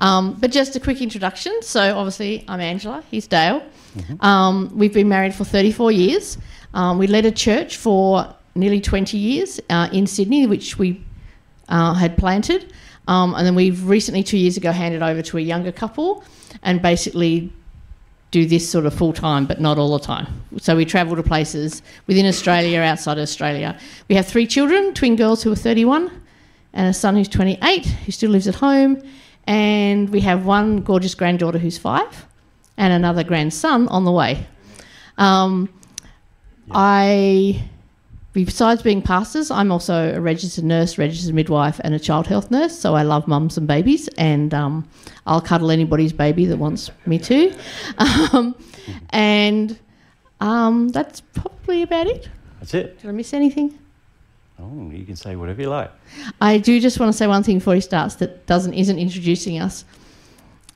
Um, but just a quick introduction. So, obviously, I'm Angela, he's Dale. Um, we've been married for 34 years. Um, we led a church for nearly 20 years uh, in Sydney, which we uh, had planted. Um, and then we've recently, two years ago, handed over to a younger couple and basically do this sort of full time, but not all the time. So we travel to places within Australia, outside Australia. We have three children twin girls who are 31 and a son who's 28 who still lives at home. And we have one gorgeous granddaughter who's five and another grandson on the way. Um, I, besides being pastors, I'm also a registered nurse, registered midwife, and a child health nurse. So I love mums and babies, and um, I'll cuddle anybody's baby that wants me to. Um, and um, that's probably about it. That's it. Did I miss anything? Oh, you can say whatever you like. I do just want to say one thing before he starts that doesn't isn't introducing us.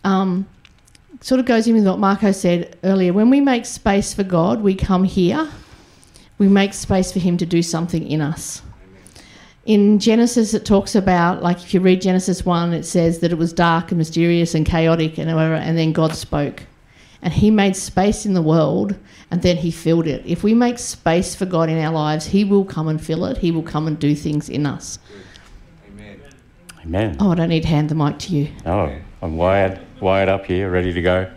Um, sort of goes in with what Marco said earlier. When we make space for God, we come here. We make space for Him to do something in us. In Genesis, it talks about like if you read Genesis one, it says that it was dark and mysterious and chaotic and whatever, and then God spoke, and He made space in the world, and then He filled it. If we make space for God in our lives, He will come and fill it. He will come and do things in us. Amen. Amen. Oh, I don't need to hand the mic to you. Oh, I'm wired, wired up here, ready to go.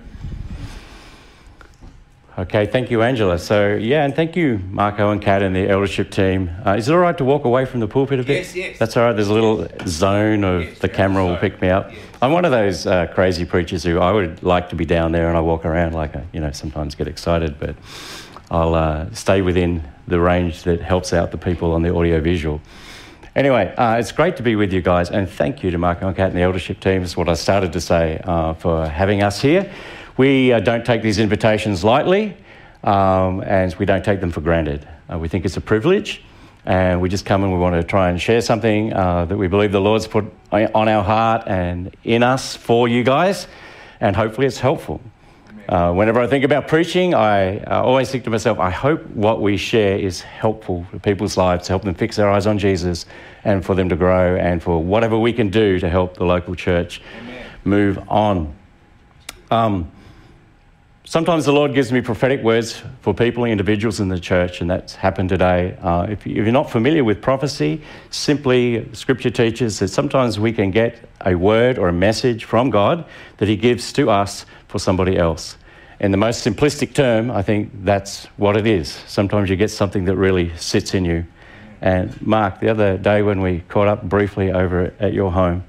Okay, thank you, Angela. So, yeah, and thank you, Marco and Kat and the eldership team. Uh, is it all right to walk away from the pulpit a bit? Yes, yes. That's all right. There's a little zone of Yes, the camera will pick me up. Yes. I'm one of those uh, crazy preachers who I would like to be down there and I walk around like, I, you know, sometimes get excited, but I'll uh, stay within the range that helps out the people on the audiovisual. Anyway, uh, it's great to be with you guys, and thank you to Marco and Kat and the eldership team. Is what I started to say uh, for having us here. We uh, don't take these invitations lightly, um, and we don't take them for granted. Uh, we think it's a privilege, and we just come and we want to try and share something uh, that we believe the Lord's put on our heart and in us for you guys, and hopefully it's helpful. Uh, whenever I think about preaching, I always think to myself, I hope what we share is helpful for people's lives, to help them fix their eyes on Jesus and for them to grow, and for whatever we can do to help the local church move on. Um, sometimes the Lord gives me prophetic words for people, individuals in the church, and that's happened today. Uh, if, you- if you're not familiar with prophecy, simply Scripture teaches that sometimes we can get a word or a message from God that He gives to us for somebody else. In the most simplistic term, I think that's what it is. Sometimes you get something that really sits in you. And Mark, the other day when we caught up briefly over at your home,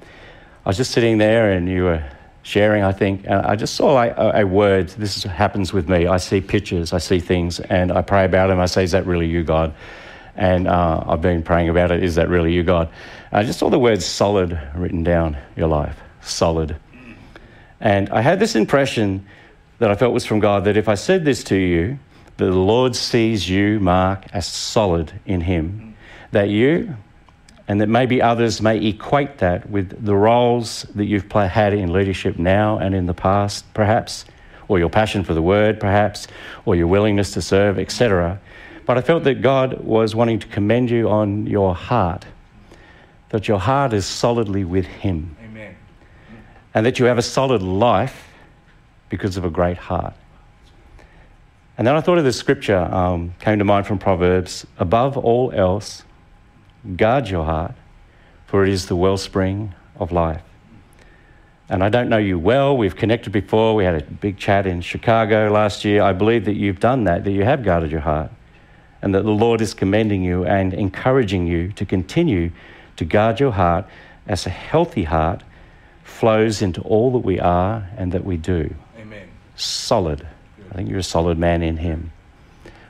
I was just sitting there and you were sharing, I think, and I just saw like a, a word. This is, happens with me. I see pictures, I see things, and I pray about them. I say, Is that really you, God? And uh, I've been praying about it. Is that really you, God? I just saw the word solid written down your life. Solid. And I had this impression that I felt was from God that if I said this to you, the Lord sees you, Mark, as solid in Him, that you and that maybe others may equate that with the roles that you've had in leadership now and in the past, perhaps, or your passion for the word, perhaps, or your willingness to serve, etc. But I felt that God was wanting to commend you on your heart, that your heart is solidly with Him, Amen. and that you have a solid life because of a great heart. And then I thought of the scripture, um, came to mind from Proverbs above all else, guard your heart, for it is the wellspring of life. And I don't know you well. We've connected before. We had a big chat in Chicago last year. I believe that you've done that, that you have guarded your heart, and that the Lord is commending you and encouraging you to continue to guard your heart as a healthy heart flows into all that we are and that we do. Amen. Solid. I think you're a solid man in Him.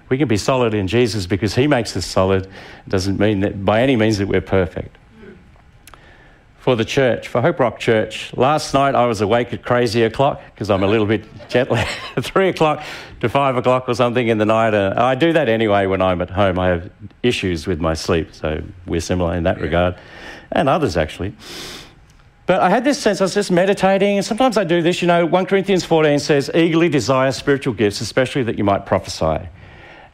We can be solid in Jesus because He makes us solid. It doesn't mean that by any means that we're perfect. For the church, for Hope Rock Church, last night I was awake at crazy o'clock because I'm a little bit jet lagged, three o'clock to five o'clock or something in the night. Uh, I do that anyway when I'm at home. I have issues with my sleep, so we're similar in that regard, and others actually. But I had this sense, I was just meditating, and sometimes I do this. You know, 1 Corinthians 14 says, eagerly desire spiritual gifts, especially that you might prophesy.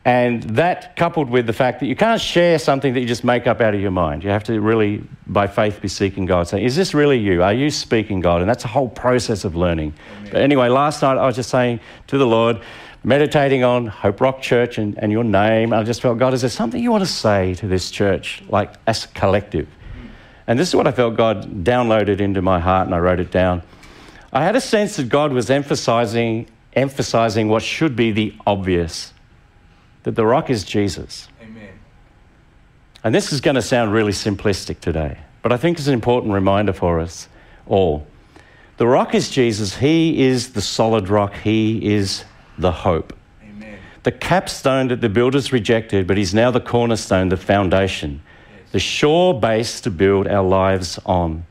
And that coupled with the fact that you can't share something that you just make up out of your mind. You have to really, by faith, be seeking God. Saying, is this really you? Are you speaking God? And that's a whole process of learning. But anyway, last night I was just saying to the Lord, meditating on Hope Rock Church and, and your name. I just felt, God, is there something you want to say to this church, like as a collective? And this is what I felt God downloaded into my heart, and I wrote it down. I had a sense that God was emphasizing, emphasizing what should be the obvious that the rock is Jesus. Amen. And this is going to sound really simplistic today, but I think it's an important reminder for us all. The rock is Jesus. He is the solid rock. He is the hope. Amen. The capstone that the builders rejected, but he's now the cornerstone, the foundation, the sure base to build our lives on.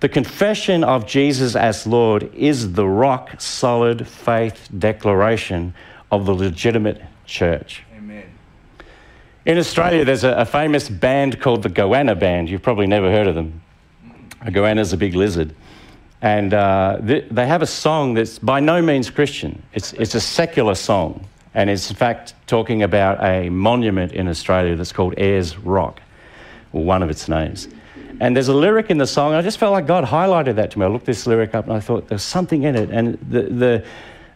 The confession of Jesus as Lord is the rock solid faith declaration of the legitimate church. In Australia, there's a, a famous band called the Goanna Band. You've probably never heard of them. A goanna is a big lizard. And uh, th- they have a song that's by no means Christian. It's, it's a secular song. And it's, in fact, talking about a monument in Australia that's called Ayers Rock, or one of its names. And there's a lyric in the song, I just felt like God highlighted that to me. I looked this lyric up and I thought there's something in it. And the, the,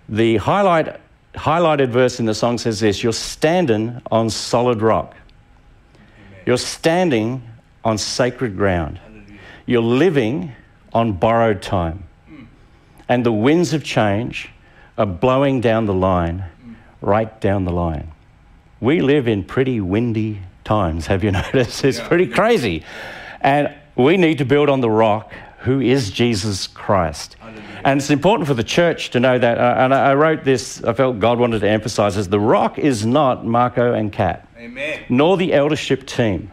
the highlight, highlighted verse in the song says this You're standing on solid rock, you're standing on sacred ground, you're living on borrowed time. And the winds of change are blowing down the line, right down the line. We live in pretty windy times, have you noticed? It's Yeah. pretty crazy. And we need to build on the rock who is Jesus Christ. And it's important for the church to know that. Uh, and I I wrote this, I felt God wanted to emphasize this. The rock is not Marco and Kat Amen. nor the eldership team.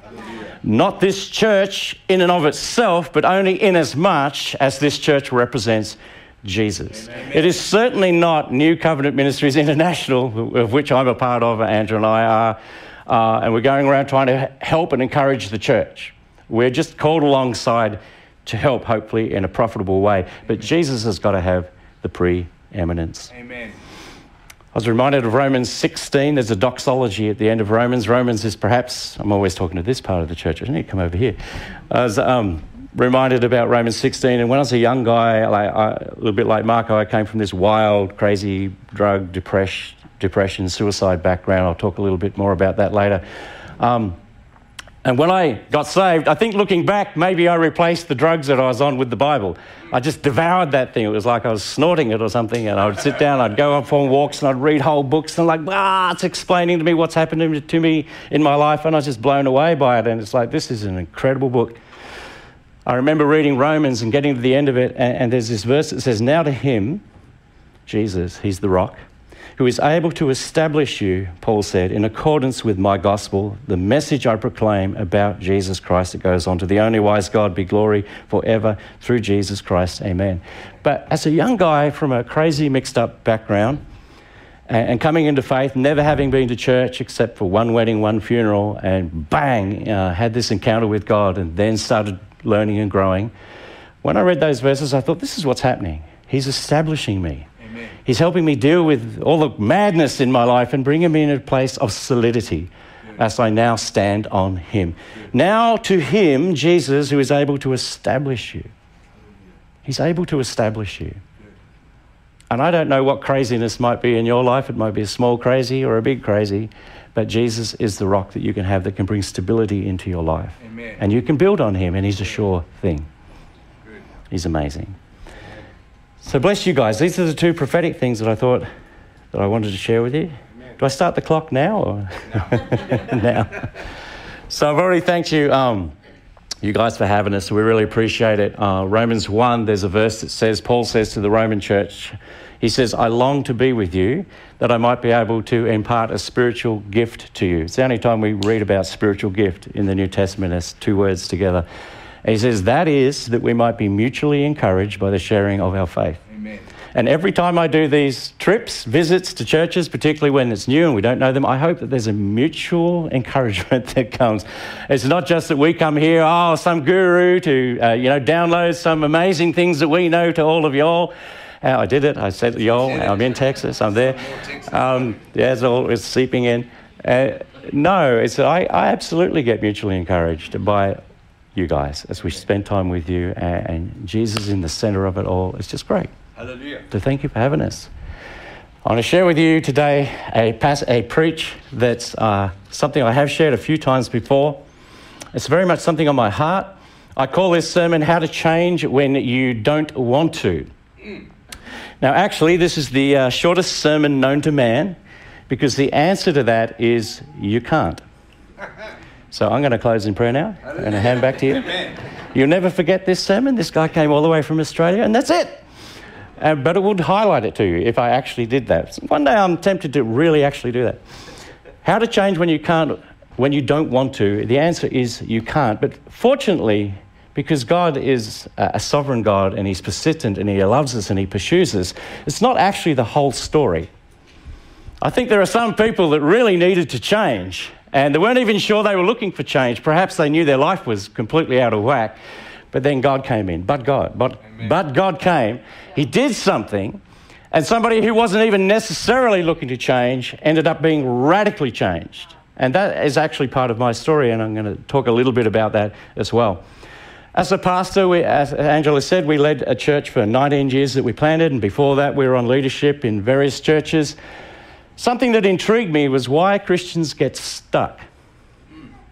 Not this church in and of itself, but only in as much as this church represents Jesus. It is certainly not New Covenant Ministries International, of which I'm a part of, Andrew and I are, uh, and we're going around trying to help and encourage the church. We're just called alongside to help, hopefully, in a profitable way. But Jesus has got to have the preeminence. Amen. I was reminded of Romans 16. There's a doxology at the end of Romans. Romans is perhaps, I'm always talking to this part of the church. I need to come over here. I was um, reminded about Romans 16. And when I was a young guy, like, I, a little bit like Marco, I came from this wild, crazy drug, depression, depression suicide background. I'll talk a little bit more about that later. Um, and when I got saved, I think looking back, maybe I replaced the drugs that I was on with the Bible. I just devoured that thing. It was like I was snorting it or something. And I would sit down, I'd go up on walks, and I'd read whole books, and like, ah, it's explaining to me what's happened to me- to me in my life. And I was just blown away by it. And it's like, this is an incredible book. I remember reading Romans and getting to the end of it, and, and there's this verse that says, Now to him, Jesus, he's the rock, who is able to establish you, Paul said, in accordance with my gospel, the message I proclaim about Jesus Christ. It goes on to the only wise God be glory forever through Jesus Christ. Amen. But as a young guy from a crazy, mixed up background, and coming into faith, never having been to church except for one wedding, one funeral, and bang, uh, had this encounter with God, and then started learning and growing. When I read those verses, I thought, this is what's happening. He's establishing me. He's helping me deal with all the madness in my life and bringing me in a place of solidity as I now stand on Him. Now to Him, Jesus, who is able to establish you. He's able to establish you. And I don't know what craziness might be in your life. It might be a small crazy or a big crazy. But Jesus is the rock that you can have that can bring stability into your life. Amen. And you can build on Him, and He's a sure thing. Good. He's amazing. So bless you guys. These are the two prophetic things that I thought that I wanted to share with you. Do I start the clock now or now? So I've already thanked you, um, you guys for having us. We really appreciate it. Uh, Romans one, there's a verse that says, Paul says to the Roman church, he says, "I long to be with you, that I might be able to impart a spiritual gift to you." It's the only time we read about spiritual gift in the New Testament as two words together. And he says, That is, that we might be mutually encouraged by the sharing of our faith. Amen. And every time I do these trips, visits to churches, particularly when it's new and we don't know them, I hope that there's a mutual encouragement that comes. It's not just that we come here, oh, some guru to, uh, you know, download some amazing things that we know to all of y'all. Uh, I did it. I said y'all. I'm in Texas. I'm there. Um, yeah, it's all it's seeping in. Uh, no, it's, I, I absolutely get mutually encouraged by you guys as we spend time with you, and, and Jesus in the center of it all. It's just great. Hallelujah. So thank you for having us. I want to share with you today a, pass, a preach that's uh, something I have shared a few times before. It's very much something on my heart. I call this sermon How to Change When You Don't Want to. Now, actually, this is the uh, shortest sermon known to man because the answer to that is you can't. So I'm going to close in prayer now and hand back to you. You'll never forget this sermon. This guy came all the way from Australia, and that's it. Uh, but it would highlight it to you if I actually did that. One day I'm tempted to really actually do that. How to change when you can't, when you don't want to? The answer is you can't. But fortunately, because God is a sovereign God and He's persistent and He loves us and He pursues us, it's not actually the whole story. I think there are some people that really needed to change and they weren't even sure they were looking for change. Perhaps they knew their life was completely out of whack. But then God came in. But God. But, but God came. He did something. And somebody who wasn't even necessarily looking to change ended up being radically changed. And that is actually part of my story, and I'm going to talk a little bit about that as well. As a pastor, we, as Angela said, we led a church for 19 years that we planted, and before that, we were on leadership in various churches. Something that intrigued me was why Christians get stuck.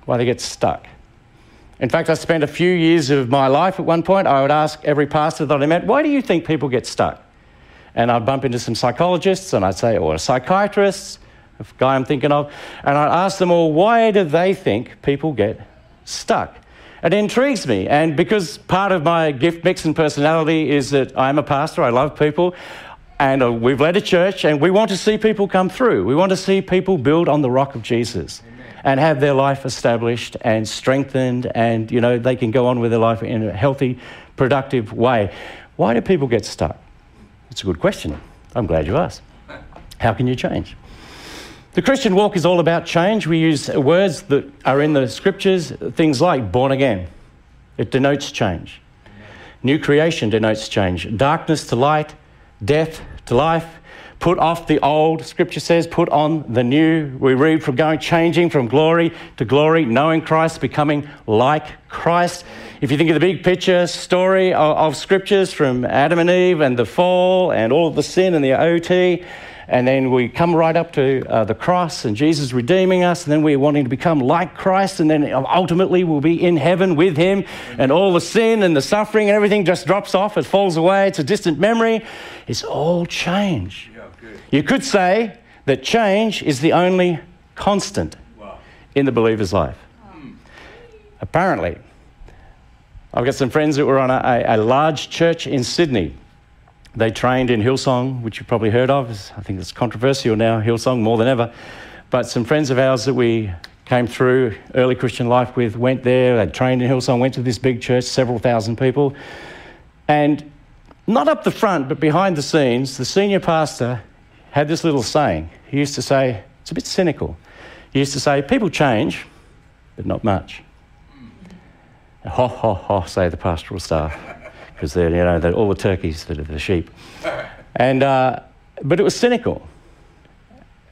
Why they get stuck. In fact, I spent a few years of my life at one point, I would ask every pastor that I met, why do you think people get stuck? And I'd bump into some psychologists and I'd say, oh, or psychiatrists, a guy I'm thinking of, and I'd ask them all, why do they think people get stuck? It intrigues me. And because part of my gift mix and personality is that I'm a pastor, I love people, and uh, we've led a church, and we want to see people come through. We want to see people build on the rock of Jesus and have their life established and strengthened, and you know they can go on with their life in a healthy, productive way. Why do people get stuck? It's a good question. I'm glad you asked. How can you change? The Christian walk is all about change. We use words that are in the scriptures, things like born again. It denotes change. New creation denotes change. Darkness to light, death to life, Put off the old, scripture says, put on the new. We read from going, changing from glory to glory, knowing Christ, becoming like Christ. If you think of the big picture story of, of scriptures from Adam and Eve and the fall and all of the sin and the OT, and then we come right up to uh, the cross and Jesus redeeming us, and then we're wanting to become like Christ, and then ultimately we'll be in heaven with Him, and all the sin and the suffering and everything just drops off, it falls away, it's a distant memory. It's all change. You could say that change is the only constant wow. in the believer's life. Hmm. Apparently, I've got some friends that were on a, a, large church in Sydney they trained in Hillsong, which you've probably heard of. I think it's controversial now, Hillsong, more than ever. But some friends of ours that we came through early Christian life with went there, they trained in Hillsong, went to this big church, several thousand people. And not up the front, but behind the scenes, the senior pastor had this little saying. He used to say, it's a bit cynical. He used to say, people change, but not much. Ho, ho, ho, say the pastoral staff because they're, you know, they're all the turkeys that are the sheep. And, uh, but it was cynical.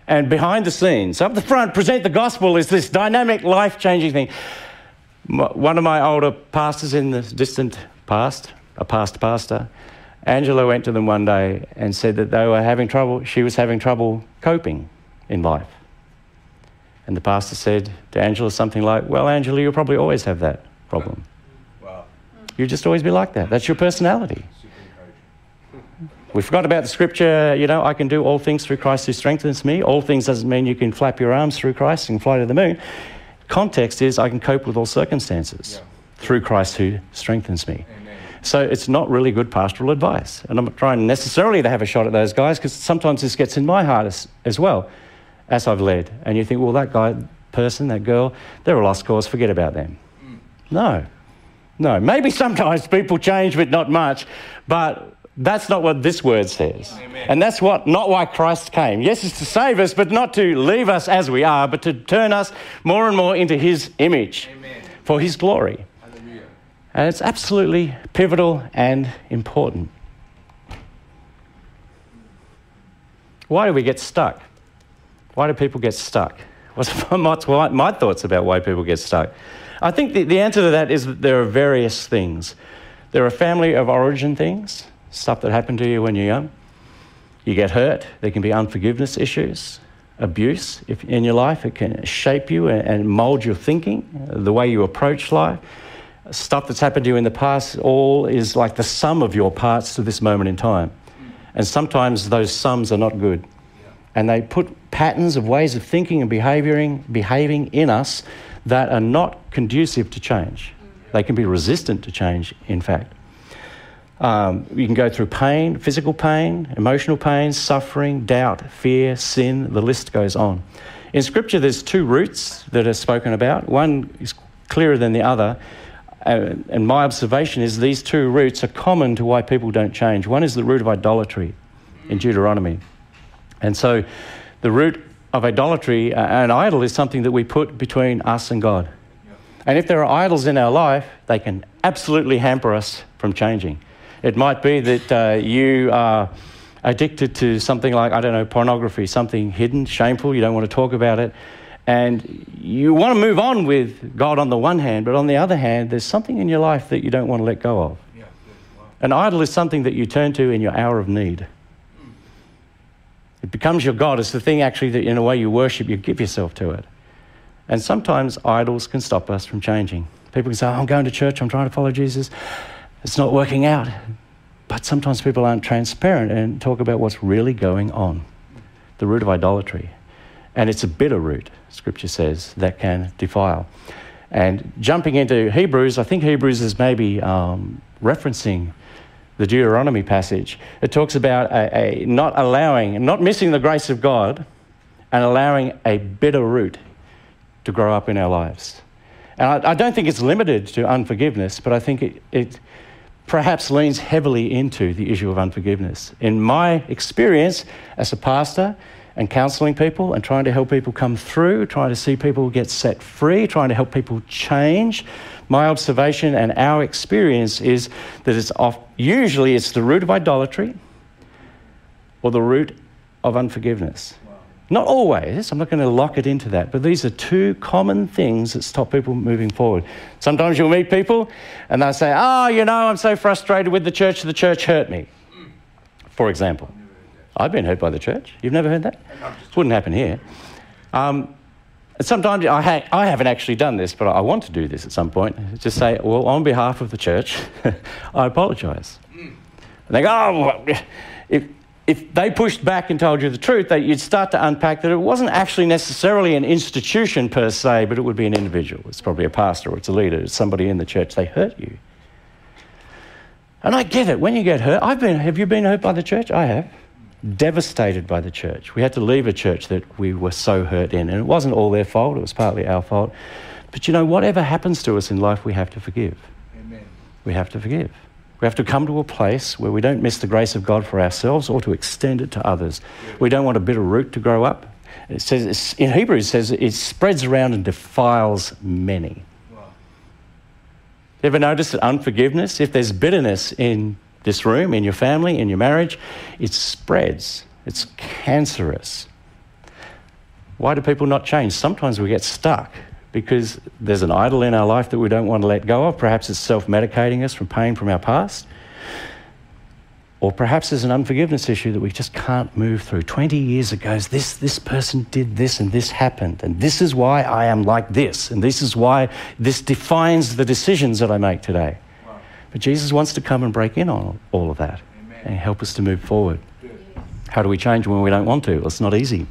And behind the scenes, up the front, present the gospel is this dynamic, life changing thing. One of my older pastors in the distant past, a past pastor, Angela went to them one day and said that they were having trouble, she was having trouble coping in life. And the pastor said to Angela something like, Well, Angela, you'll probably always have that problem. You'll just always be like that. That's your personality. We forgot about the scripture, you know, I can do all things through Christ who strengthens me. All things doesn't mean you can flap your arms through Christ and fly to the moon. Context is I can cope with all circumstances yeah. through Christ who strengthens me. Amen. So it's not really good pastoral advice. And I'm not trying necessarily to have a shot at those guys because sometimes this gets in my heart as, as well as I've led. And you think, well, that guy, person, that girl, they're a lost cause, forget about them. Mm. No, no, maybe sometimes people change, but not much. But that's not what this word says. Amen. And that's what not why Christ came. Yes, it's to save us, but not to leave us as we are, but to turn us more and more into his image Amen. for his glory. And it's absolutely pivotal and important. Why do we get stuck? Why do people get stuck? What's my, my thoughts about why people get stuck? I think the, the answer to that is that there are various things. There are family of origin things, stuff that happened to you when you're young. You get hurt. There can be unforgiveness issues, abuse if, in your life. It can shape you and mold your thinking, the way you approach life. Stuff that's happened to you in the past all is like the sum of your parts to this moment in time. And sometimes those sums are not good. And they put patterns of ways of thinking and behaving, behaving in us that are not conducive to change. They can be resistant to change, in fact. Um, you can go through pain, physical pain, emotional pain, suffering, doubt, fear, sin, the list goes on. In Scripture, there's two roots that are spoken about. One is clearer than the other. Uh, and my observation is these two roots are common to why people don't change. One is the root of idolatry in Deuteronomy. And so the root of idolatry, uh, an idol is something that we put between us and God. And if there are idols in our life, they can absolutely hamper us from changing. It might be that uh, you are addicted to something like, I don't know, pornography, something hidden, shameful, you don't want to talk about it. And you want to move on with God on the one hand, but on the other hand, there's something in your life that you don't want to let go of. Yeah, wow. An idol is something that you turn to in your hour of need. It becomes your God. It's the thing actually that, in a way, you worship, you give yourself to it. And sometimes idols can stop us from changing. People can say, oh, I'm going to church, I'm trying to follow Jesus it's not working out. But sometimes people aren't transparent and talk about what's really going on the root of idolatry. And it's a bitter root, scripture says, that can defile. And jumping into Hebrews, I think Hebrews is maybe um, referencing the Deuteronomy passage. It talks about a, a not allowing, not missing the grace of God, and allowing a bitter root to grow up in our lives. And I, I don't think it's limited to unforgiveness, but I think it, it perhaps leans heavily into the issue of unforgiveness. In my experience as a pastor and counseling people and trying to help people come through, trying to see people get set free, trying to help people change, my observation and our experience is that it's off, usually it's the root of idolatry or the root of unforgiveness. Not always, I'm not going to lock it into that, but these are two common things that stop people moving forward. Sometimes you'll meet people and they'll say, Oh, you know, I'm so frustrated with the church, the church hurt me. For example, I've been hurt by the church. You've never heard that? It wouldn't happen here. Um, sometimes I, ha- I haven't actually done this, but I want to do this at some point. Just say, Well, on behalf of the church, I apologise. And they go, Oh, well, if, if they pushed back and told you the truth, that you'd start to unpack that it wasn't actually necessarily an institution per se, but it would be an individual. It's probably a pastor or it's a leader, it's somebody in the church. They hurt you. And I get it. When you get hurt, I've been, have you been hurt by the church? I have. Devastated by the church. We had to leave a church that we were so hurt in. And it wasn't all their fault, it was partly our fault. But you know, whatever happens to us in life, we have to forgive. Amen. We have to forgive. We have to come to a place where we don't miss the grace of God for ourselves or to extend it to others. We don't want a bitter root to grow up. It says in Hebrews it says it spreads around and defiles many. Wow. Ever notice that unforgiveness, if there's bitterness in this room, in your family, in your marriage, it spreads. It's cancerous. Why do people not change? Sometimes we get stuck because there's an idol in our life that we don't want to let go of. Perhaps it's self medicating us from pain from our past. Or perhaps there's an unforgiveness issue that we just can't move through. 20 years ago, this, this person did this and this happened, and this is why I am like this, and this is why this defines the decisions that I make today. But Jesus wants to come and break in on all of that Amen. and help us to move forward. Good. How do we change when we don't want to? Well, it's not easy.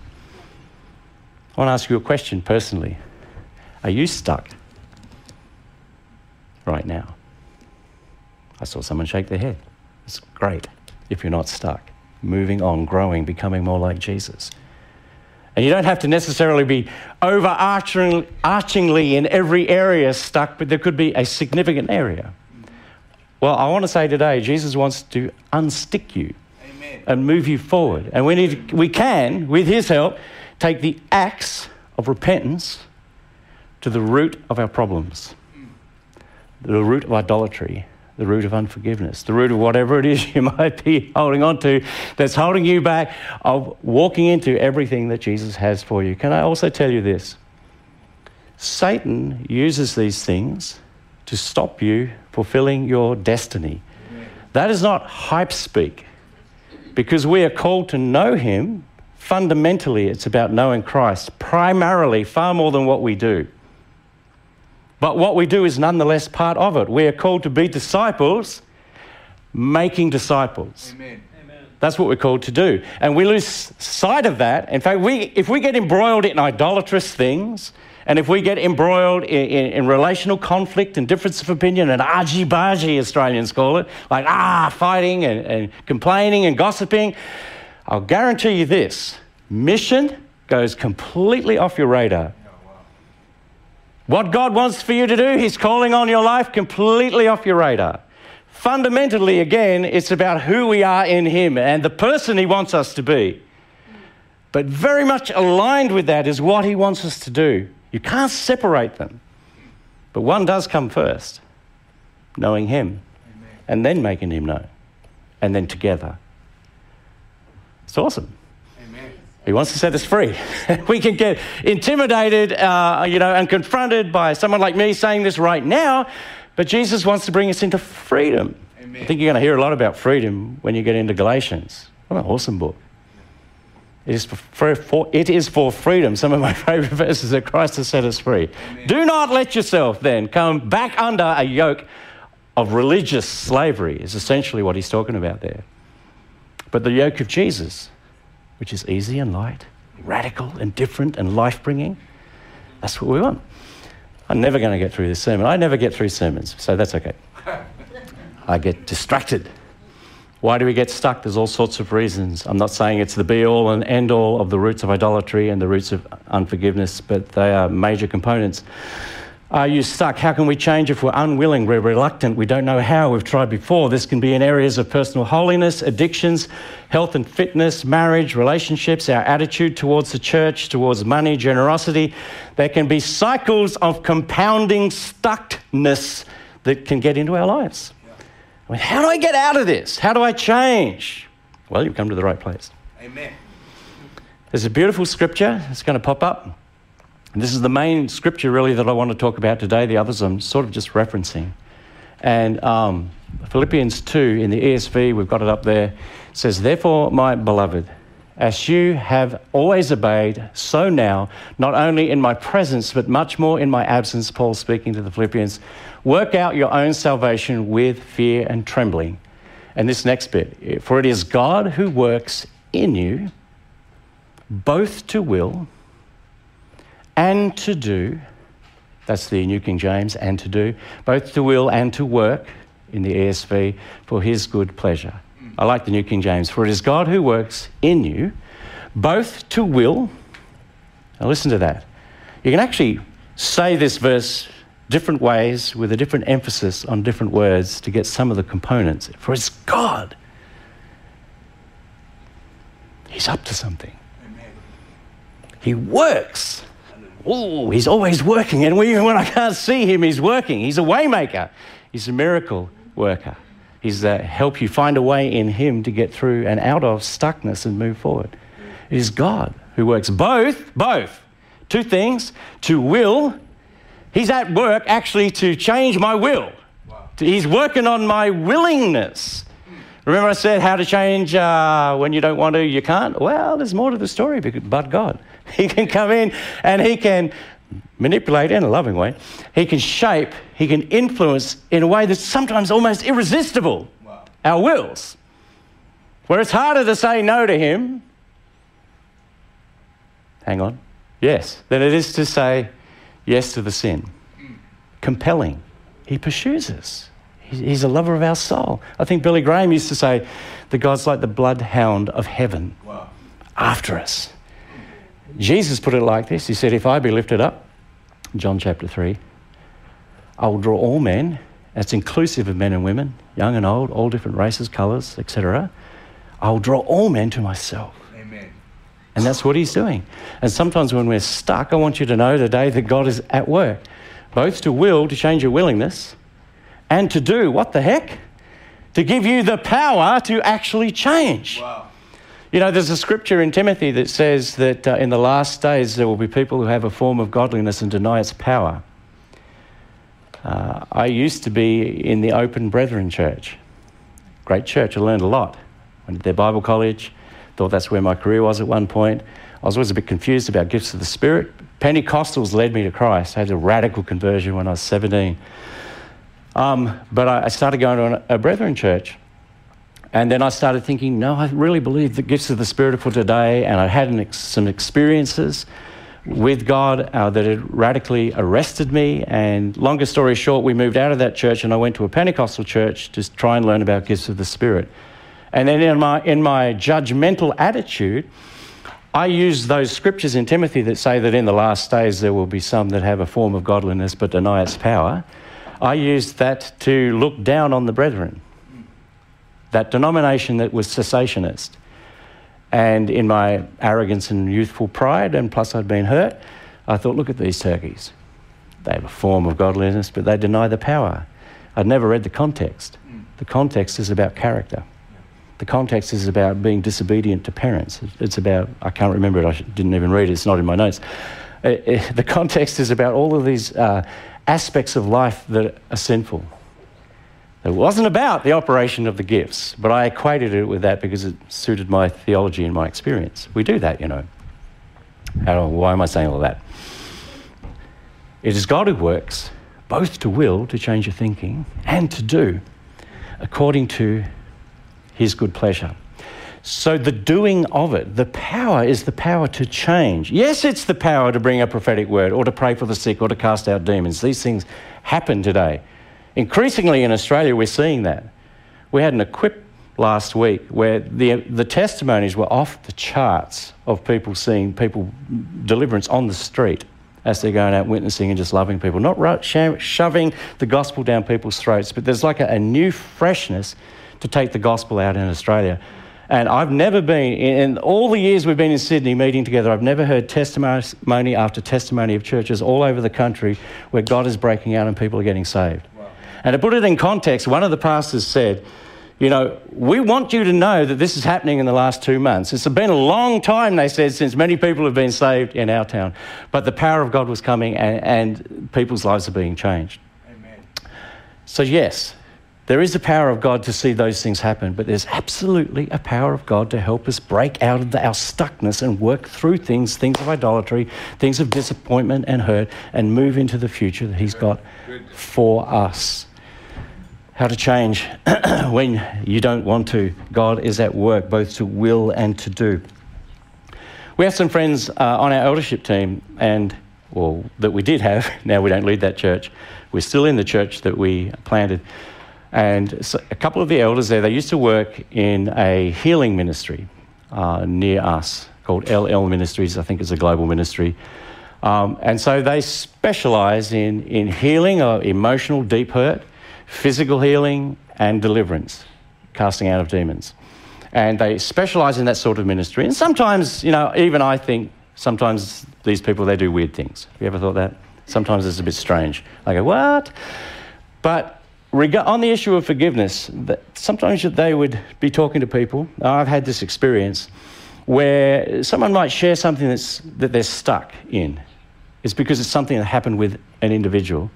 I want to ask you a question personally. Are you stuck right now? I saw someone shake their head. It's great if you're not stuck, moving on, growing, becoming more like Jesus. And you don't have to necessarily be overarchingly in every area stuck, but there could be a significant area. Well, I want to say today, Jesus wants to unstick you Amen. and move you forward. And we, need, we can, with his help, take the axe of repentance to the root of our problems, the root of idolatry, the root of unforgiveness, the root of whatever it is you might be holding on to that's holding you back of walking into everything that Jesus has for you. Can I also tell you this? Satan uses these things to stop you fulfilling your destiny. That is not hype speak because we are called to know him. Fundamentally, it's about knowing Christ, primarily, far more than what we do. But what we do is nonetheless part of it. We are called to be disciples, making disciples. Amen. That's what we're called to do. And we lose sight of that. In fact, we, if we get embroiled in idolatrous things, and if we get embroiled in, in, in relational conflict and difference of opinion and argy bargy, Australians call it, like ah, fighting and, and complaining and gossiping, I'll guarantee you this mission goes completely off your radar. What God wants for you to do, He's calling on your life completely off your radar. Fundamentally, again, it's about who we are in Him and the person He wants us to be. But very much aligned with that is what He wants us to do. You can't separate them. But one does come first knowing Him, Amen. and then making Him know, and then together. It's awesome. He wants to set us free. we can get intimidated, uh, you know, and confronted by someone like me saying this right now, but Jesus wants to bring us into freedom. Amen. I think you're going to hear a lot about freedom when you get into Galatians. What an awesome book. It is for, for, it is for freedom. Some of my favorite verses that Christ has set us free. Amen. Do not let yourself then come back under a yoke of religious slavery, is essentially what he's talking about there. But the yoke of Jesus which is easy and light, radical and different and life bringing. That's what we want. I'm never going to get through this sermon. I never get through sermons, so that's okay. I get distracted. Why do we get stuck? There's all sorts of reasons. I'm not saying it's the be all and end all of the roots of idolatry and the roots of unforgiveness, but they are major components. Are you stuck? How can we change if we're unwilling, we're reluctant, we don't know how, we've tried before? This can be in areas of personal holiness, addictions, health and fitness, marriage, relationships, our attitude towards the church, towards money, generosity. There can be cycles of compounding stuckness that can get into our lives. I mean, how do I get out of this? How do I change? Well, you've come to the right place. Amen. There's a beautiful scripture. It's going to pop up. And this is the main scripture, really, that I want to talk about today. The others I'm sort of just referencing. And um, Philippians 2 in the ESV, we've got it up there, says, Therefore, my beloved, as you have always obeyed, so now, not only in my presence, but much more in my absence, Paul speaking to the Philippians, work out your own salvation with fear and trembling. And this next bit, for it is God who works in you, both to will and to do. That's the New King James, and to do, both to will and to work in the ESV for his good pleasure. I like the New King James. For it is God who works in you, both to will. Now listen to that. You can actually say this verse different ways with a different emphasis on different words to get some of the components. For it's God. He's up to something. Amen. He works oh, he's always working. And even when I can't see him, he's working. He's a waymaker. He's a miracle worker. He's uh, help you find a way in him to get through and out of stuckness and move forward. It is God who works both, both. Two things to will. He's at work actually to change my will. Wow. He's working on my willingness. Remember, I said how to change uh, when you don't want to, you can't? Well, there's more to the story but God. He can come in and he can manipulate in a loving way. He can shape, he can influence in a way that's sometimes almost irresistible wow. our wills. Where it's harder to say no to him, hang on, yes, than it is to say yes to the sin. Compelling. He pursues us. He's a lover of our soul. I think Billy Graham used to say that God's like the bloodhound of heaven wow. after us. Jesus put it like this He said, If I be lifted up, John chapter 3, I will draw all men, that's inclusive of men and women, young and old, all different races, colours, etc. I will draw all men to myself. Amen. And that's what he's doing. And sometimes when we're stuck, I want you to know today that God is at work, both to will, to change your willingness, and to do. What the heck? To give you the power to actually change. Wow. You know, there's a scripture in Timothy that says that uh, in the last days there will be people who have a form of godliness and deny its power. Uh, I used to be in the Open Brethren Church. Great church, I learned a lot. Went to their Bible college, thought that's where my career was at one point. I was always a bit confused about gifts of the Spirit. Pentecostals led me to Christ. I had a radical conversion when I was 17. Um, but I, I started going to an, a Brethren church. And then I started thinking, no, I really believe the gifts of the Spirit are for today. And I had an ex- some experiences with God uh, that had radically arrested me. And longer story short, we moved out of that church and I went to a Pentecostal church to try and learn about gifts of the Spirit. And then in my, in my judgmental attitude, I used those scriptures in Timothy that say that in the last days there will be some that have a form of godliness but deny its power. I used that to look down on the brethren, that denomination that was cessationist. And in my arrogance and youthful pride, and plus I'd been hurt, I thought, look at these turkeys. They have a form of godliness, but they deny the power. I'd never read the context. The context is about character. The context is about being disobedient to parents. It's about, I can't remember it, I didn't even read it, it's not in my notes. Uh, uh, the context is about all of these uh, aspects of life that are sinful. It wasn't about the operation of the gifts, but I equated it with that because it suited my theology and my experience. We do that, you know. How, why am I saying all that? It is God who works both to will, to change your thinking, and to do according to his good pleasure. So, the doing of it, the power is the power to change. Yes, it's the power to bring a prophetic word or to pray for the sick or to cast out demons. These things happen today. Increasingly in Australia, we're seeing that. We had an equip last week where the, the testimonies were off the charts of people seeing people deliverance on the street as they're going out witnessing and just loving people, not shoving the gospel down people's throats, but there's like a, a new freshness to take the gospel out in Australia. And I've never been, in all the years we've been in Sydney meeting together, I've never heard testimony after testimony of churches all over the country where God is breaking out and people are getting saved. And to put it in context, one of the pastors said, you know, we want you to know that this is happening in the last two months. It's been a long time, they said, since many people have been saved in our town. But the power of God was coming and, and people's lives are being changed. Amen. So, yes, there is a power of God to see those things happen, but there's absolutely a power of God to help us break out of the, our stuckness and work through things, things of idolatry, things of disappointment and hurt, and move into the future that He's got for us. How to change when you don't want to. God is at work both to will and to do. We have some friends uh, on our eldership team, and well, that we did have. Now we don't lead that church. We're still in the church that we planted. And so a couple of the elders there, they used to work in a healing ministry uh, near us called Ellel Ministries, I think it's a global ministry. Um, and so they specialize in, in healing of emotional deep hurt, physical healing, and deliverance, casting out of demons. And they specialize in that sort of ministry. And sometimes, you know, even I think sometimes these people, they do weird things. Have you ever thought that? Sometimes it's a bit strange. I go, what? But on the issue of forgiveness, sometimes they would be talking to people. I've had this experience where someone might share something that's, that they're stuck in. It's because it's something that happened with an individual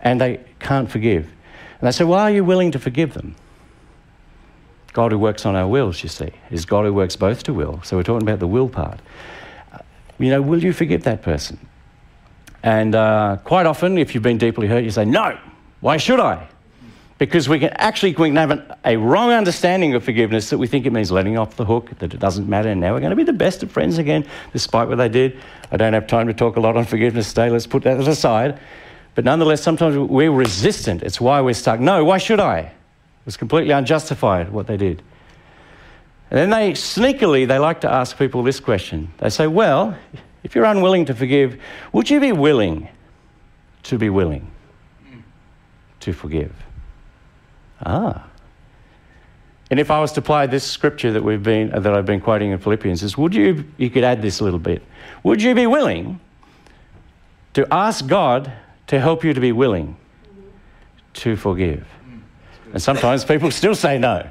and they can't forgive. And they say, Well, are you willing to forgive them? God who works on our wills, you see, is God who works both to will. So we're talking about the will part. You know, will you forgive that person? And uh, quite often, if you've been deeply hurt, you say, No, why should I? because we can actually we can have an, a wrong understanding of forgiveness that we think it means letting off the hook, that it doesn't matter, and now we're going to be the best of friends again, despite what they did. I don't have time to talk a lot on forgiveness today. Let's put that aside. But nonetheless, sometimes we're resistant. It's why we're stuck. No, why should I? It was completely unjustified what they did. And then they sneakily they like to ask people this question. They say, "Well, if you're unwilling to forgive, would you be willing to be willing to forgive?" Ah. And if I was to apply this scripture that we've been that I've been quoting in Philippians, is would you you could add this a little bit. Would you be willing to ask God to help you to be willing to forgive? And sometimes people still say no.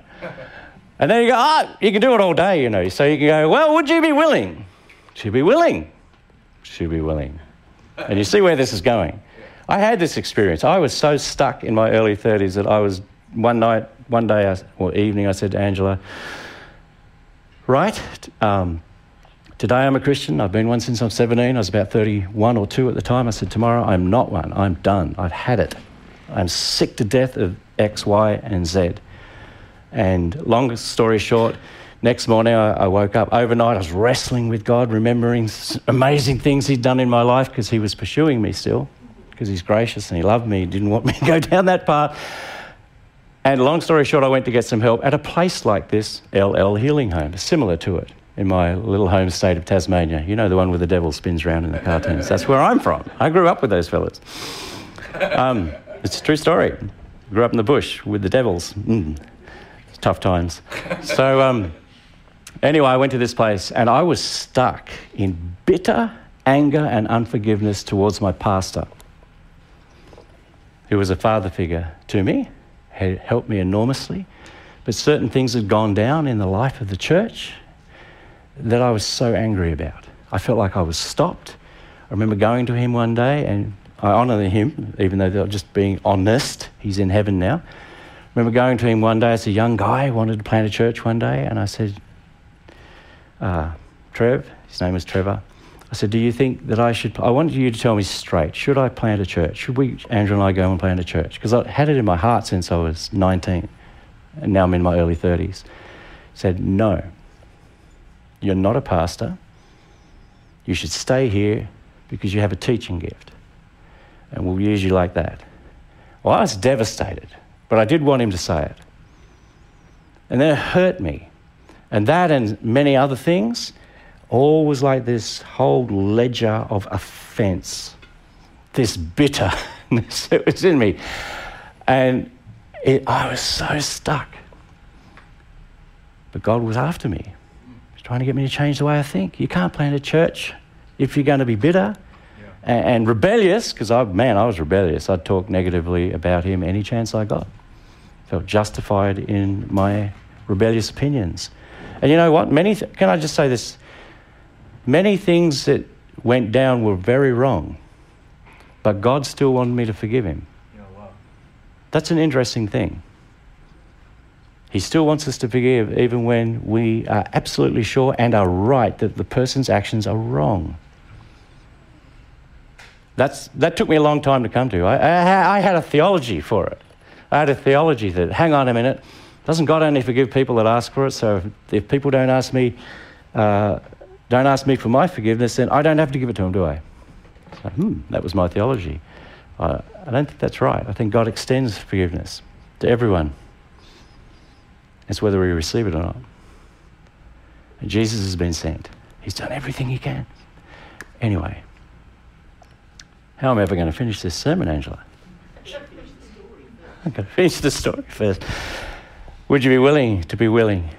And then you go, ah, you can do it all day, you know. So you can go, well, would you be willing? Should be willing. Should be willing. And you see where this is going. I had this experience. I was so stuck in my early 30s that I was one night, one day or evening, I said to Angela, right, um, today I'm a Christian. I've been one since I'm 17. I was about 31 or 2 at the time. I said, tomorrow I'm not one. I'm done. I've had it. I'm sick to death of X, Y, and Z. And long story short, next morning I, I, woke up overnight. I was wrestling with God, remembering amazing things He'd done in my life because He was pursuing me still, because He's gracious and He loved me. He didn't want me to go down that path. And long story short, I went to get some help at a place like this, Ellel Healing Home, similar to it in my little home state of Tasmania. You know, the one where the devil spins around in the cartoons. That's where I'm from. I grew up with those fellas. Um, it's a true story. Grew up in the bush with the devils. Mm tough times. so, um, anyway, I went to this place and I was stuck in bitter anger and unforgiveness towards my pastor, who was a father figure to me, had helped me enormously. But certain things had gone down in the life of the church that I was so angry about. I felt like I was stopped. I remember going to him one day and I honour him, even though they're just being honest. He's in heaven now I remember going to him one day as a young guy, wanted to plant a church one day, and I said, uh, Trev, his name was Trevor. I said, Do you think that I should? I wanted you to tell me straight. Should I plant a church? Should we, Andrew and I, go and plant a church? Because I had it in my heart since I was 19, and now I'm in my early 30s. He said, No. You're not a pastor. You should stay here because you have a teaching gift, and we'll use you like that. Well, I was devastated. But I did want him to say it. And then it hurt me. And that and many other things, all was like this whole ledger of offense, this bitterness that was in me. And it, I was so stuck. But God was after me. Trying to get me to change the way I think. You can't plant a church if you're going to be bitter yeah. and, and rebellious, because I, man, I was rebellious. I'd talk negatively about him any chance I got felt justified in my rebellious opinions. And you know what? Many th- can I just say this? Many things that went down were very wrong, but God still wanted me to forgive him. Yeah, wow. That's an interesting thing. He still wants us to forgive even when we are absolutely sure and are right that the person's actions are wrong. That's, that took me a long time to come to. I, I, I had a theology for it. I had a theology that, hang on a minute, doesn't God only forgive people that ask for it? So if, if people don't ask me, uh, don't ask me for my forgiveness, then I don't have to give it to them, do I? So, hmm, that was my theology. Uh, I don't think that's right. I think God extends forgiveness to everyone. It's whether we receive it or not. And Jesus has been sent. He's done everything he can. Anyway, how am I ever going to finish this sermon, Angela? I'm going to finish the story first. Would you be willing to be willing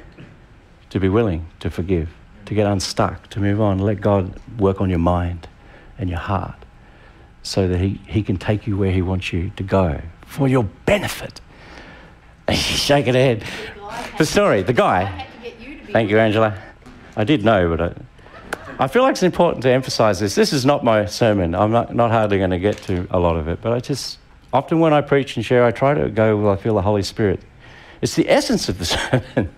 to be willing to forgive, to get unstuck, to move on, let God work on your mind and your heart so that He, he can take you where He wants you to go for your benefit? Shake it head. The story, the guy. Thank you, Angela. I did know, but I, I feel like it's important to emphasize this. This is not my sermon. I'm not, not hardly going to get to a lot of it, but I just often when I preach and share, I try to go where I feel the Holy Spirit. It's the essence of the sermon.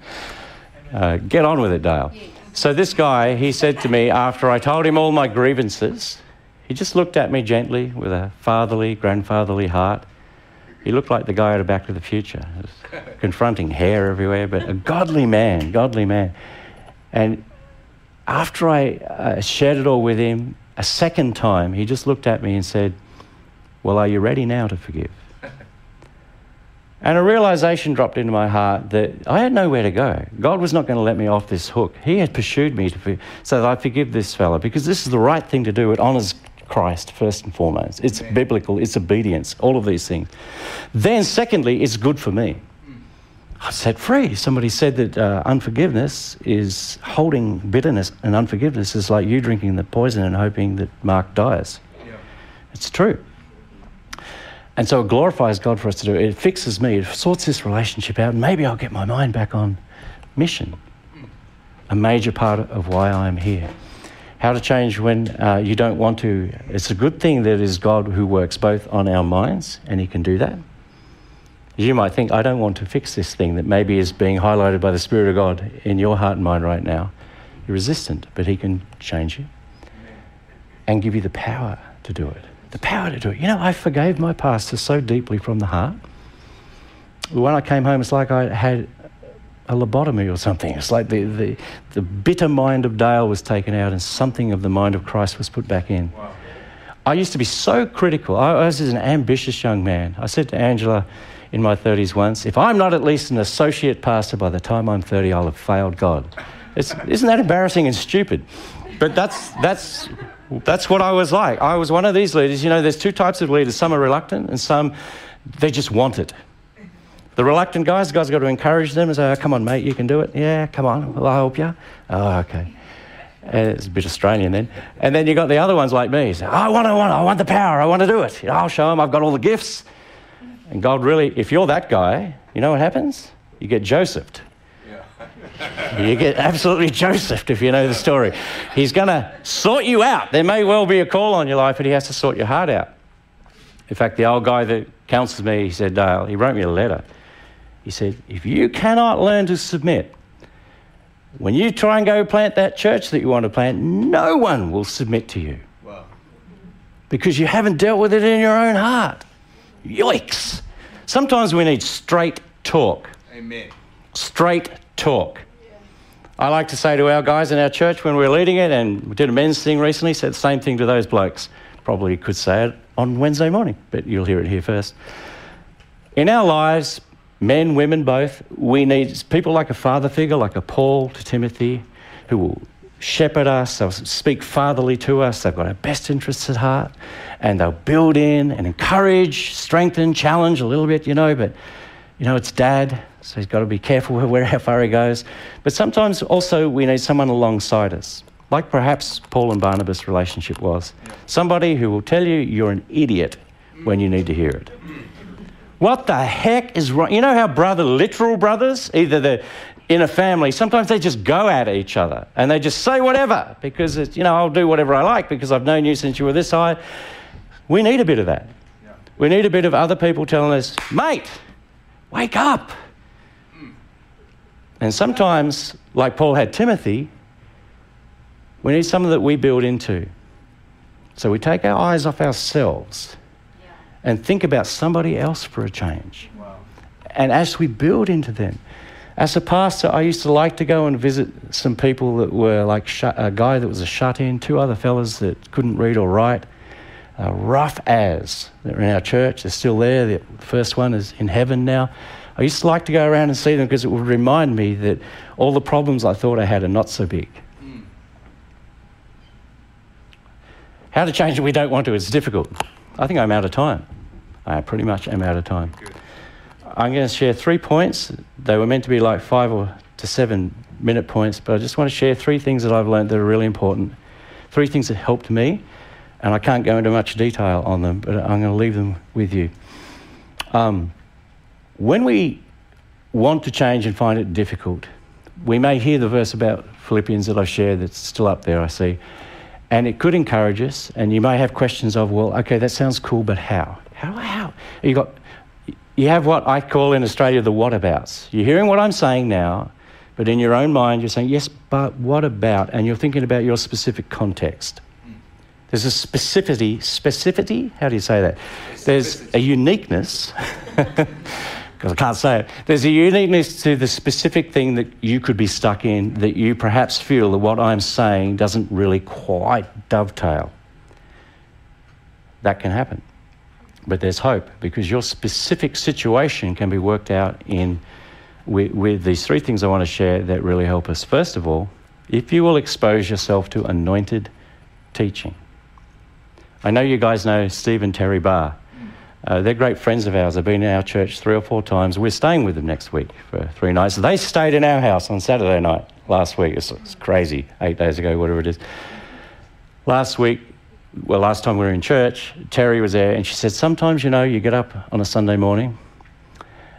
Uh, get on with it, Dale. So this guy, he said to me after I told him all my grievances, he just looked at me gently with a fatherly, grandfatherly heart. He looked like the guy out of Back to the Future, confronting hair everywhere, but a godly man, godly man. And after I uh, shared it all with him, a second time, he just looked at me and said, well, are you ready now to forgive? And a realization dropped into my heart that I had nowhere to go. God was not going to let me off this hook. He had pursued me to, so that I forgive this fellow because this is the right thing to do. It honors Christ first and foremost. It's Amen. biblical, it's obedience, all of these things. Then, secondly, it's good for me. I'm set free. Somebody said that uh, unforgiveness is holding bitterness, and unforgiveness is like you drinking the poison and hoping that Mark dies. Yeah. It's true. And so it glorifies God for us to do it. It fixes me, it sorts this relationship out, and maybe I'll get my mind back on mission. A major part of why I'm here. How to change when uh, you don't want to. It's a good thing that it is God who works both on our minds, and He can do that. You might think, I don't want to fix this thing that maybe is being highlighted by the Spirit of God in your heart and mind right now. You're resistant, but He can change you and give you the power to do it. The power to do it. You know, I forgave my pastor so deeply from the heart. When I came home, it's like I had a lobotomy or something. It's like the, the, the bitter mind of Dale was taken out and something of the mind of Christ was put back in. Wow. I used to be so critical. I, I was an ambitious young man. I said to Angela in my 30s once, if I'm not at least an associate pastor by the time I'm 30, I'll have failed God. It's, isn't that embarrassing and stupid? But that's, that's, that's what I was like. I was one of these leaders. You know, there's two types of leaders some are reluctant, and some, they just want it. The reluctant guys, the guys got to encourage them and say, oh, come on, mate, you can do it. Yeah, come on, well, I'll help you. Oh, okay. And it's a bit Australian then. And then you got the other ones like me. Say, I want, I want, I want the power. I want to do it. You know, I'll show them I've got all the gifts. And God really, if you're that guy, you know what happens? You get Josephed. You get absolutely Josephed if you know the story. He's going to sort you out. There may well be a call on your life, but he has to sort your heart out. In fact, the old guy that counsels me, he said, Dale, he wrote me a letter. He said, if you cannot learn to submit, when you try and go plant that church that you want to plant, no one will submit to you. Wow. Because you haven't dealt with it in your own heart. Yikes. Sometimes we need straight talk. Amen. Straight talk. I like to say to our guys in our church when we are leading it, and we did a men's thing recently, said the same thing to those blokes. Probably could say it on Wednesday morning, but you'll hear it here first. In our lives, men, women, both, we need people like a father figure, like a Paul to Timothy, who will shepherd us, they'll speak fatherly to us, they've got our best interests at heart, and they'll build in and encourage, strengthen, challenge a little bit, you know, but, you know, it's dad, so he's got to be careful where how far he goes. But sometimes also we need someone alongside us, like perhaps Paul and Barnabas' relationship was. Somebody who will tell you you're an idiot when you need to hear it. Mm. What the heck is wrong? You know how brother, literal brothers, either they're in a family, sometimes they just go at each other and they just say whatever because, it's, you know, I'll do whatever I like because I've known you since you were this high. We need a bit of that. Yeah. We need a bit of other people telling us, mate, wake up. Mm. And sometimes, like Paul had Timothy, we need something that we build into. So we take our eyes off ourselves and think about somebody else for a change. Wow. And as we build into them, as a pastor, I used to like to go and visit some people that were like a guy that was a shut in, two other fellas that couldn't read or write, uh, rough as. They're in our church, they're still there. The first one is in heaven now. I used to like to go around and see them because it would remind me that all the problems I thought I had are not so big. Mm. How to change it we don't want to is difficult. I think I'm out of time. I pretty much am out of time. Good. I'm going to share three points. They were meant to be like five or to seven minute points, but I just want to share three things that I've learned that are really important. Three things that helped me, and I can't go into much detail on them, but I'm going to leave them with you. Um, when we want to change and find it difficult, we may hear the verse about Philippians that I shared that's still up there, I see, and it could encourage us, and you may have questions of, well, okay, that sounds cool, but how? How? How? You got, you have what I call in Australia the whatabouts. You're hearing what I'm saying now, but in your own mind you're saying yes, but what about? And you're thinking about your specific context. There's a specificity. Specificity? How do you say that? There's a uniqueness. because I can't say it. There's a uniqueness to the specific thing that you could be stuck in that you perhaps feel that what I'm saying doesn't really quite dovetail. That can happen. But there's hope because your specific situation can be worked out in with, with these three things I want to share that really help us. First of all, if you will expose yourself to anointed teaching. I know you guys know Steve and Terry Barr. Uh, they're great friends of ours. They've been in our church three or four times. We're staying with them next week for three nights. They stayed in our house on Saturday night last week. It's, it's crazy, eight days ago, whatever it is. Last week, well, last time we were in church, Terry was there, and she said, Sometimes, you know, you get up on a Sunday morning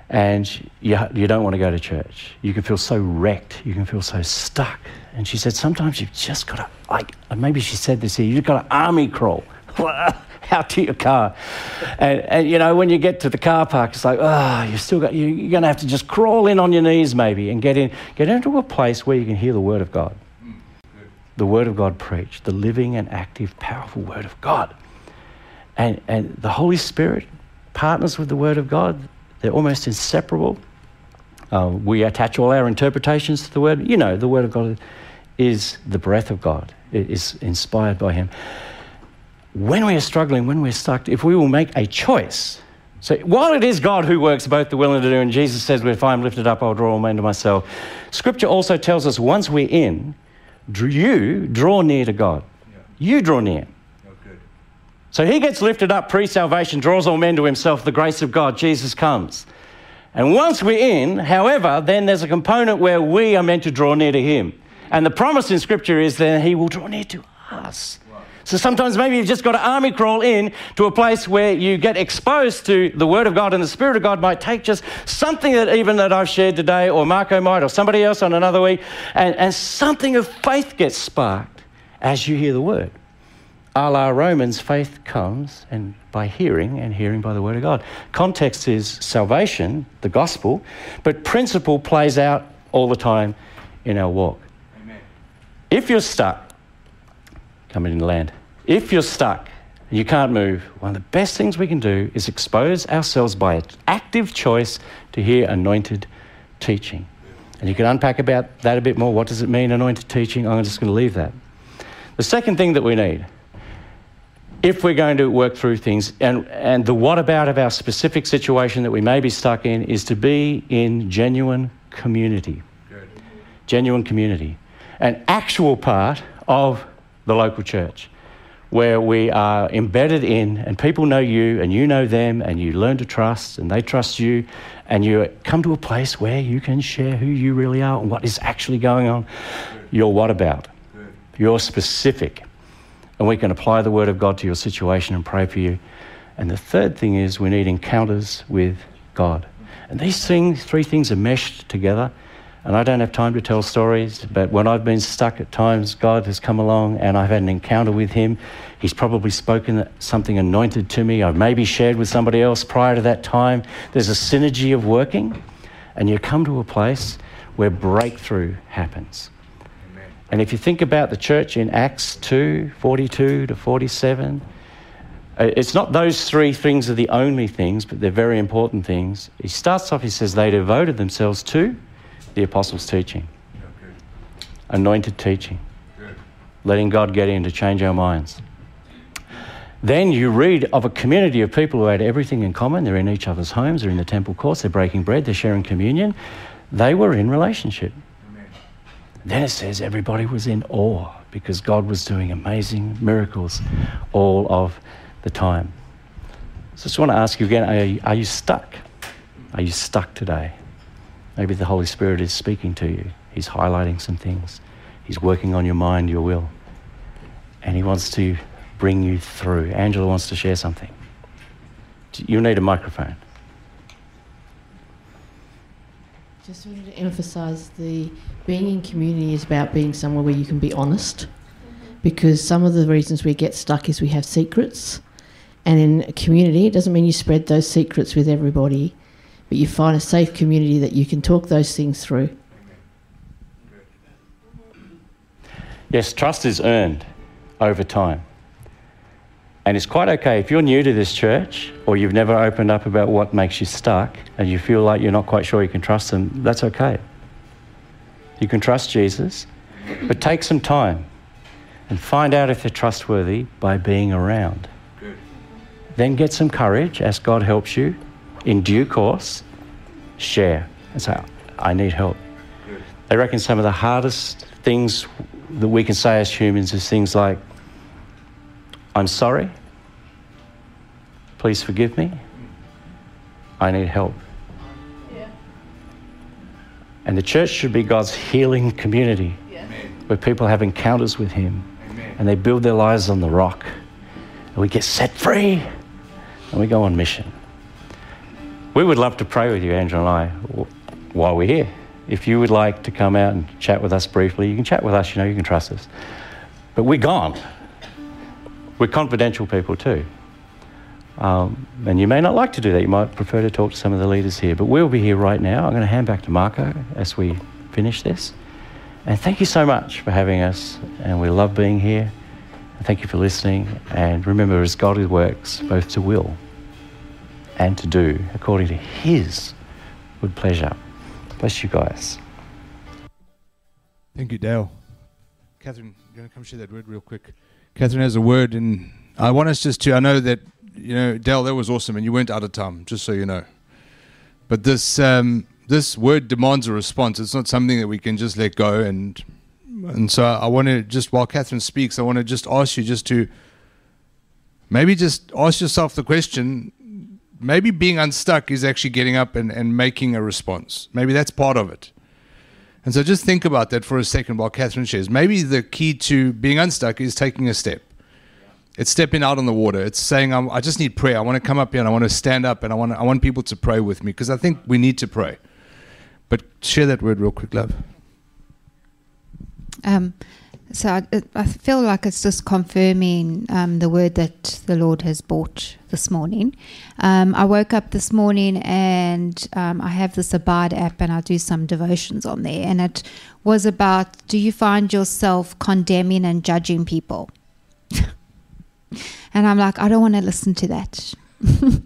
and you, you don't want to go to church. You can feel so wrecked. You can feel so stuck. And she said, Sometimes you've just got to, like, maybe she said this here, you've got to army crawl out to your car. And, and, you know, when you get to the car park, it's like, oh, you still got, you, you're going to have to just crawl in on your knees maybe and get, in, get into a place where you can hear the Word of God the Word of God preached, the living and active, powerful Word of God. And, and the Holy Spirit partners with the Word of God, they're almost inseparable. Uh, we attach all our interpretations to the Word. You know, the Word of God is the breath of God, it is inspired by Him. When we are struggling, when we're stuck, if we will make a choice, so while it is God who works both the will and the do, and Jesus says, If I am lifted up, I'll draw all men to myself, Scripture also tells us once we're in, you draw near to God. Yeah. You draw near. Oh, so he gets lifted up pre salvation, draws all men to himself, the grace of God, Jesus comes. And once we're in, however, then there's a component where we are meant to draw near to him. And the promise in Scripture is that he will draw near to us. So sometimes maybe you've just got to army crawl in to a place where you get exposed to the Word of God, and the Spirit of God might take just something that even that I've shared today, or Marco might, or somebody else on another week, and, and something of faith gets sparked as you hear the Word. A la Romans, faith comes and by hearing, and hearing by the Word of God. Context is salvation, the gospel, but principle plays out all the time in our walk. Amen. If you're stuck, coming in land. If you're stuck and you can't move, one of the best things we can do is expose ourselves by an active choice to hear anointed teaching. And you can unpack about that a bit more. What does it mean, anointed teaching? I'm just going to leave that. The second thing that we need, if we're going to work through things, and, and the what about of our specific situation that we may be stuck in, is to be in genuine community. Good. Genuine community. An actual part of the local church, where we are embedded in, and people know you, and you know them, and you learn to trust, and they trust you, and you come to a place where you can share who you really are and what is actually going on. Your what about? Your specific. And we can apply the Word of God to your situation and pray for you. And the third thing is we need encounters with God. And these things, three things are meshed together. And I don't have time to tell stories, but when I've been stuck at times, God has come along and I've had an encounter with Him. He's probably spoken something anointed to me. I've maybe shared with somebody else prior to that time. There's a synergy of working, and you come to a place where breakthrough happens. Amen. And if you think about the church in Acts 2 42 to 47, uh, it's not those three things are the only things, but they're very important things. He starts off, he says, they devoted themselves to the apostles' teaching, anointed teaching, letting God get in to change our minds. Then you read of a community of people who had everything in common. They're in each other's homes, they're in the temple courts, they're breaking bread, they're sharing communion. They were in relationship. Then it says everybody was in awe because God was doing amazing miracles all of the time. So I just want to ask you again are you, are you stuck? Are you stuck today? Maybe the Holy Spirit is speaking to you. He's highlighting some things. He's working on your mind, your will. And He wants to bring you through. Angela wants to share something. You need a microphone. Just wanted to emphasise the being in community is about being somewhere where you can be honest. Because some of the reasons we get stuck is we have secrets. And in a community, it doesn't mean you spread those secrets with everybody but you find a safe community that you can talk those things through. Yes, trust is earned over time. And it's quite okay if you're new to this church or you've never opened up about what makes you stuck and you feel like you're not quite sure you can trust them, that's okay. You can trust Jesus, but take some time and find out if they're trustworthy by being around. Then get some courage as God helps you in due course, share and say, I need help. Good. They reckon some of the hardest things that we can say as humans is things like, I'm sorry, please forgive me, I need help. Yeah. And the church should be God's healing community yeah. where people have encounters with Him Amen. and they build their lives on the rock and we get set free and we go on mission. We would love to pray with you, Angela and I, while we're here. If you would like to come out and chat with us briefly, you can chat with us, you know, you can trust us. But we're gone. We're confidential people too. Um, and you may not like to do that. You might prefer to talk to some of the leaders here. But we'll be here right now. I'm going to hand back to Marco as we finish this. And thank you so much for having us. And we love being here. Thank you for listening. And remember, as God works both to will and to do according to His good pleasure. Bless you guys. Thank you, Dale. Catherine, you're going to come share that word real quick. Catherine has a word, and I want us just to, I know that, you know, Dale, that was awesome, and you went out of time, just so you know. But this, um, this word demands a response. It's not something that we can just let go and and so I want to just while Catherine speaks, I want to just ask you just to maybe just ask yourself the question. Maybe being unstuck is actually getting up and, and making a response. Maybe that's part of it. And so just think about that for a second while Catherine shares. Maybe the key to being unstuck is taking a step. It's stepping out on the water. It's saying, i just need prayer. I want to come up here and I want to stand up and I want, I want people to pray with me because I think we need to pray. But share that word real quick, love. Um, so I, I, feel like it's just confirming um, the word that the Lord has brought this morning. Um, I woke up this morning and um, I have this Abide app and I do some devotions on there. And it was about do you find yourself condemning and judging people? and I'm like, I don't want to listen to that.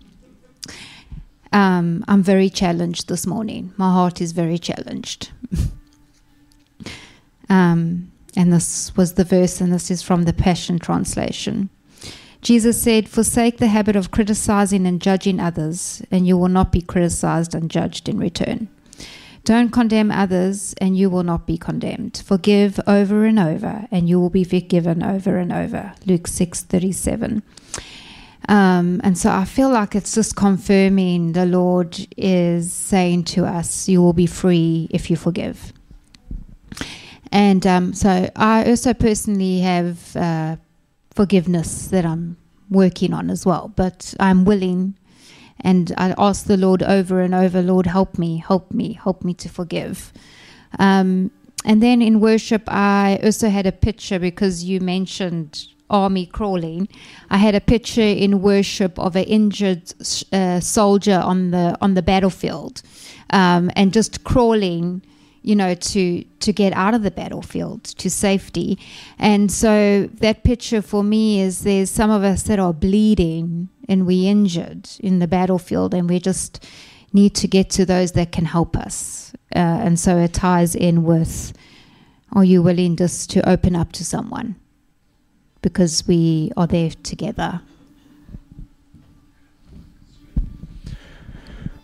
Um, I'm very challenged this morning. My heart is very challenged. Um, and this was the verse, and this is from the Passion Translation. Jesus said, Forsake the habit of criticizing and judging others, and you will not be criticized and judged in return. Don't condemn others, and you will not be condemned. Forgive over and over, and you will be forgiven over and over. Luke six thirty seven. Um, and so I feel like it's just confirming the Lord is saying to us, You will be free if you forgive. And um, so I also personally have uh, forgiveness that I'm working on as well, but I'm willing and I ask the Lord over and over, Lord, help me, help me, help me to forgive. Um, and then in worship, I also had a picture because you mentioned army crawling. I had a picture in worship of an injured uh, soldier on the on the battlefield, um, and just crawling you know, to to get out of the battlefield to safety. And so that picture for me is there's some of us that are bleeding and we injured in the battlefield, and we just need to get to those that can help us. Uh, and so it ties in with, are you willing just to open up to someone? Because we are there together.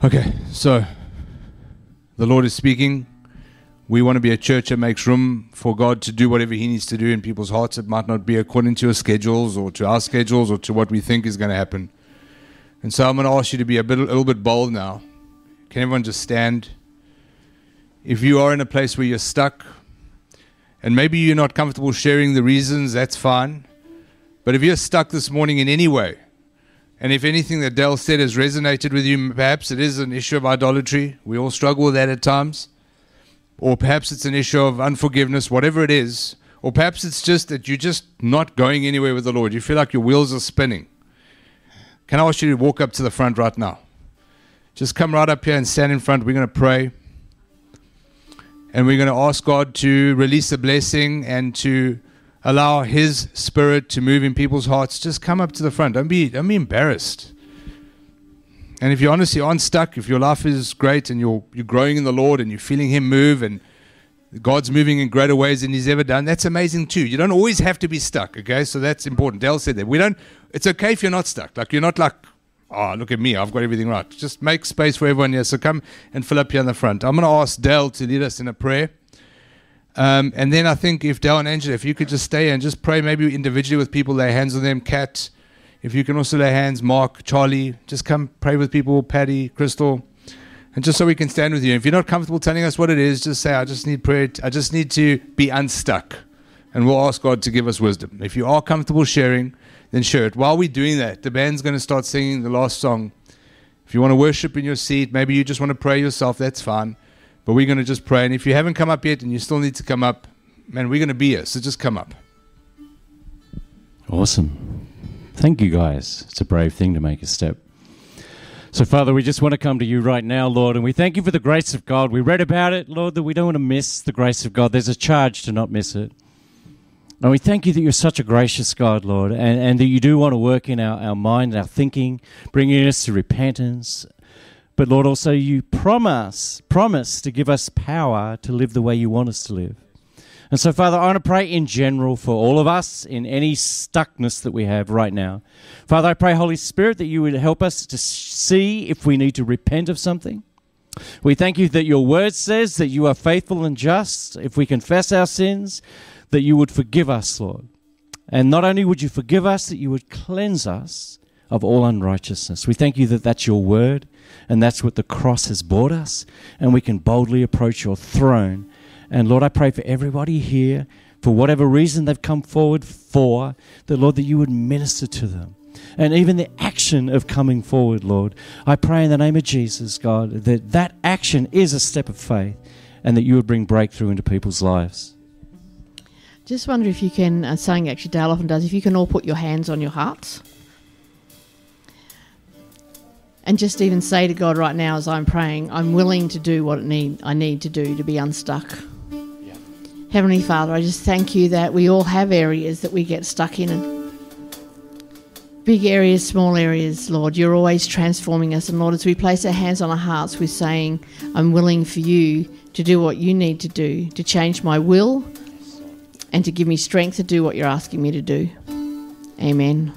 Okay, so the Lord is speaking we want to be a church that makes room for God to do whatever He needs to do in people's hearts. It might not be according to your schedules or to our schedules or to what we think is going to happen. And so I'm going to ask you to be a, bit, a little bit bold now. Can everyone just stand? If you are in a place where you're stuck and maybe you're not comfortable sharing the reasons, that's fine. But if you're stuck this morning in any way, and if anything that Dale said has resonated with you, perhaps it is an issue of idolatry. We all struggle with that at times or perhaps it's an issue of unforgiveness, whatever it is, or perhaps it's just that you're just not going anywhere with the Lord. You feel like your wheels are spinning. Can I ask you to walk up to the front right now? Just come right up here and stand in front. We're going to pray. And we're going to ask God to release a blessing and to allow His Spirit to move in people's hearts. Just come up to the front. Don't be, don't be embarrassed. And if you're honestly unstuck, if your life is great and you're, you're growing in the Lord and you're feeling Him move and God's moving in greater ways than He's ever done, that's amazing too. You don't always have to be stuck, okay? So that's important. Dale said that. We don't, it's okay if you're not stuck. Like you're not like, oh, look at me, I've got everything right. Just make space for everyone here. So come and fill up here in the front. I'm going to ask Dale to lead us in a prayer. Um, and then I think if Dale and Angela, if you could just stay and just pray maybe individually with people, lay hands on them, Cat, if you can also lay hands, Mark, Charlie, just come pray with people, Patty, Crystal, and just so we can stand with you. If you're not comfortable telling us what it is, just say, I just need prayer. I just need to be unstuck. And we'll ask God to give us wisdom. If you are comfortable sharing, then share it. While we're doing that, the band's going to start singing the last song. If you want to worship in your seat, maybe you just want to pray yourself, that's fine. But we're going to just pray. And if you haven't come up yet and you still need to come up, man, we're going to be here. So just come up. Awesome. Thank you, guys. It's a brave thing to make a step. So, Father, we just want to come to you right now, Lord, and we thank you for the grace of God. We read about it, Lord, that we don't want to miss the grace of God. There's a charge to not miss it. And we thank you that you're such a gracious God, Lord, and, and that you do want to work in our, our mind, our thinking, bringing us to repentance. But Lord, also you promise, promise to give us power to live the way you want us to live. And so, Father, I want to pray in general for all of us in any stuckness that we have right now. Father, I pray, Holy Spirit, that you would help us to see if we need to repent of something. We thank you that your word says that you are faithful and just. If we confess our sins, that you would forgive us, Lord. And not only would you forgive us, that you would cleanse us of all unrighteousness. We thank you that that's your word and that's what the cross has brought us, and we can boldly approach your throne and Lord, I pray for everybody here, for whatever reason they've come forward for, that Lord, that you would minister to them. And even the action of coming forward, Lord. I pray in the name of Jesus, God, that that action is a step of faith and that you would bring breakthrough into people's lives. Just wonder if you can, uh, saying actually Dale often does, if you can all put your hands on your hearts. And just even say to God right now as I'm praying, I'm willing to do what it need, I need to do to be unstuck. Heavenly Father, I just thank you that we all have areas that we get stuck in. And big areas, small areas, Lord, you're always transforming us. And Lord, as we place our hands on our hearts, we're saying, I'm willing for you to do what you need to do, to change my will and to give me strength to do what you're asking me to do. Amen.